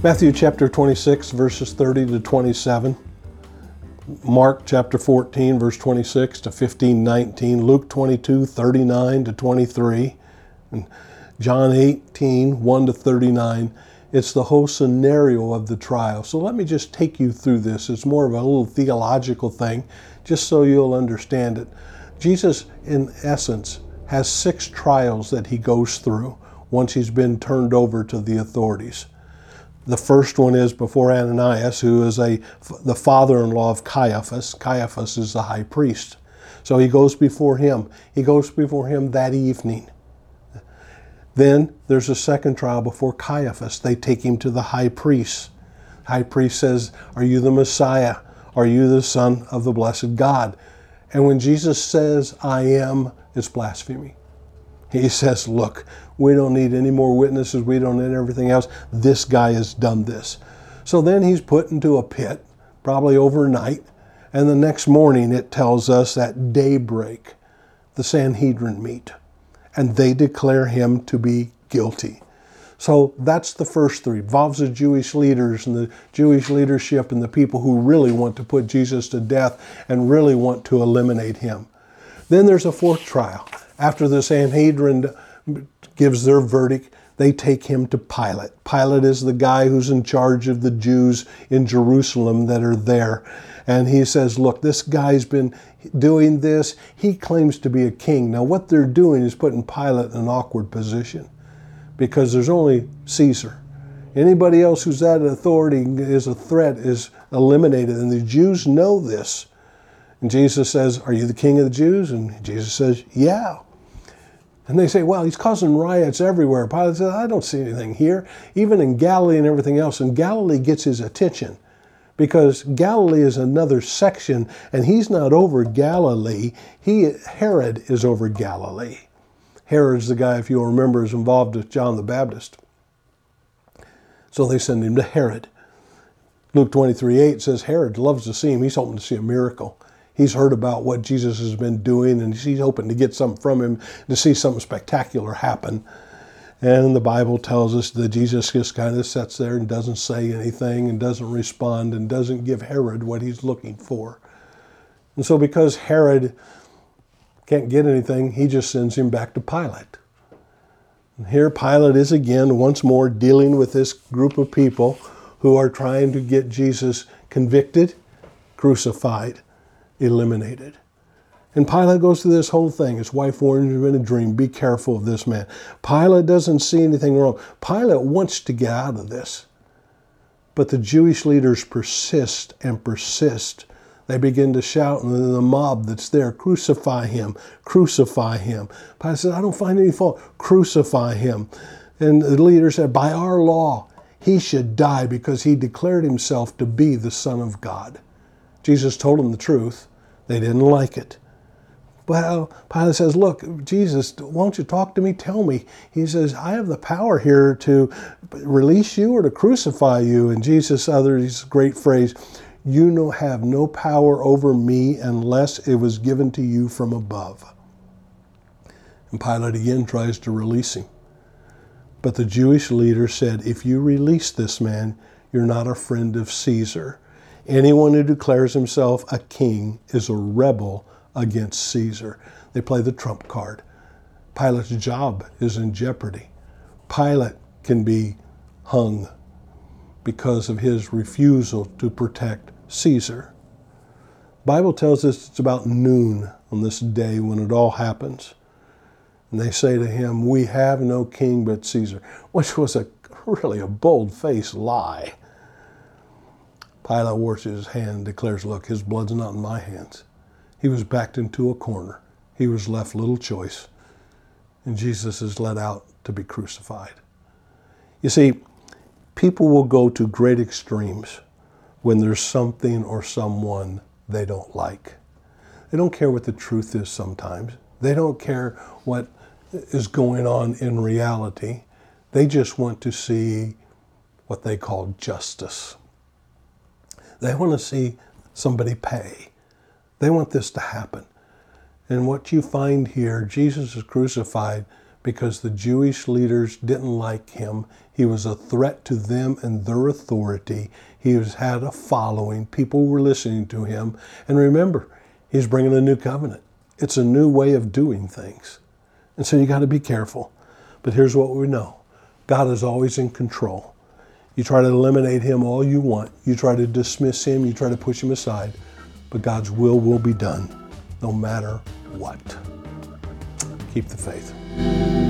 Matthew chapter 26, verses 30 to 27. Mark chapter 14, verse 26 to 15, 19. Luke 22, 39 to 23. And John 18, 1 to 39. It's the whole scenario of the trial. So let me just take you through this. It's more of a little theological thing, just so you'll understand it. Jesus, in essence, has six trials that he goes through once he's been turned over to the authorities. The first one is before Ananias, who is a, the father in law of Caiaphas. Caiaphas is the high priest. So he goes before him. He goes before him that evening. Then there's a second trial before Caiaphas. They take him to the high priest. High priest says, Are you the Messiah? Are you the Son of the blessed God? And when Jesus says, I am, it's blasphemy. He says, Look, we don't need any more witnesses. We don't need everything else. This guy has done this. So then he's put into a pit, probably overnight. And the next morning it tells us at daybreak, the Sanhedrin meet and they declare him to be guilty. So that's the first three. Involves the Jewish leaders and the Jewish leadership and the people who really want to put Jesus to death and really want to eliminate him. Then there's a fourth trial. After the Sanhedrin gives their verdict, they take him to Pilate. Pilate is the guy who's in charge of the Jews in Jerusalem that are there. And he says, Look, this guy's been doing this. He claims to be a king. Now, what they're doing is putting Pilate in an awkward position because there's only Caesar. Anybody else who's at authority is a threat is eliminated. And the Jews know this. And Jesus says, Are you the king of the Jews? And Jesus says, Yeah. And they say, well, he's causing riots everywhere. Pilate says, I don't see anything here, even in Galilee and everything else. And Galilee gets his attention because Galilee is another section, and he's not over Galilee. He Herod is over Galilee. Herod's the guy, if you'll remember, is involved with John the Baptist. So they send him to Herod. Luke 23 8 says Herod loves to see him. He's hoping to see a miracle he's heard about what Jesus has been doing and he's hoping to get something from him to see something spectacular happen. And the Bible tells us that Jesus just kind of sits there and doesn't say anything and doesn't respond and doesn't give Herod what he's looking for. And so, because Herod can't get anything, he just sends him back to Pilate. And here, Pilate is again, once more, dealing with this group of people who are trying to get Jesus convicted, crucified, eliminated. And Pilate goes through this whole thing. His wife warns him in a dream be careful of this man. Pilate doesn't see anything wrong. Pilate wants to get out of this. But the Jewish leaders persist and persist. They begin to shout, and then the mob that's there, crucify him, crucify him. Pilate says, I don't find any fault, crucify him. And the leader said, By our law, he should die because he declared himself to be the Son of God. Jesus told them the truth. They didn't like it. Well, Pilate says, Look, Jesus, won't you talk to me? Tell me. He says, I have the power here to release you or to crucify you. And Jesus utters great phrase, You have no power over me unless it was given to you from above. And Pilate again tries to release him. But the Jewish leader said, If you release this man, you're not a friend of Caesar. Anyone who declares himself a king is a rebel against Caesar. They play the trump card. Pilate's job is in jeopardy. Pilate can be hung because of his refusal to protect Caesar. Bible tells us it's about noon on this day when it all happens. And they say to him, We have no king but Caesar, which was a really a bold-faced lie. Pilate washes his hand and declares, Look, his blood's not in my hands. He was backed into a corner. He was left little choice. And Jesus is led out to be crucified. You see, people will go to great extremes when there's something or someone they don't like. They don't care what the truth is sometimes. They don't care what is going on in reality. They just want to see what they call justice. They want to see somebody pay. They want this to happen. And what you find here, Jesus is crucified because the Jewish leaders didn't like him. He was a threat to them and their authority. He has had a following. People were listening to him. And remember, he's bringing a new covenant. It's a new way of doing things. And so you got to be careful. But here's what we know God is always in control. You try to eliminate him all you want, you try to dismiss him, you try to push him aside, but God's will will be done no matter what. Keep the faith.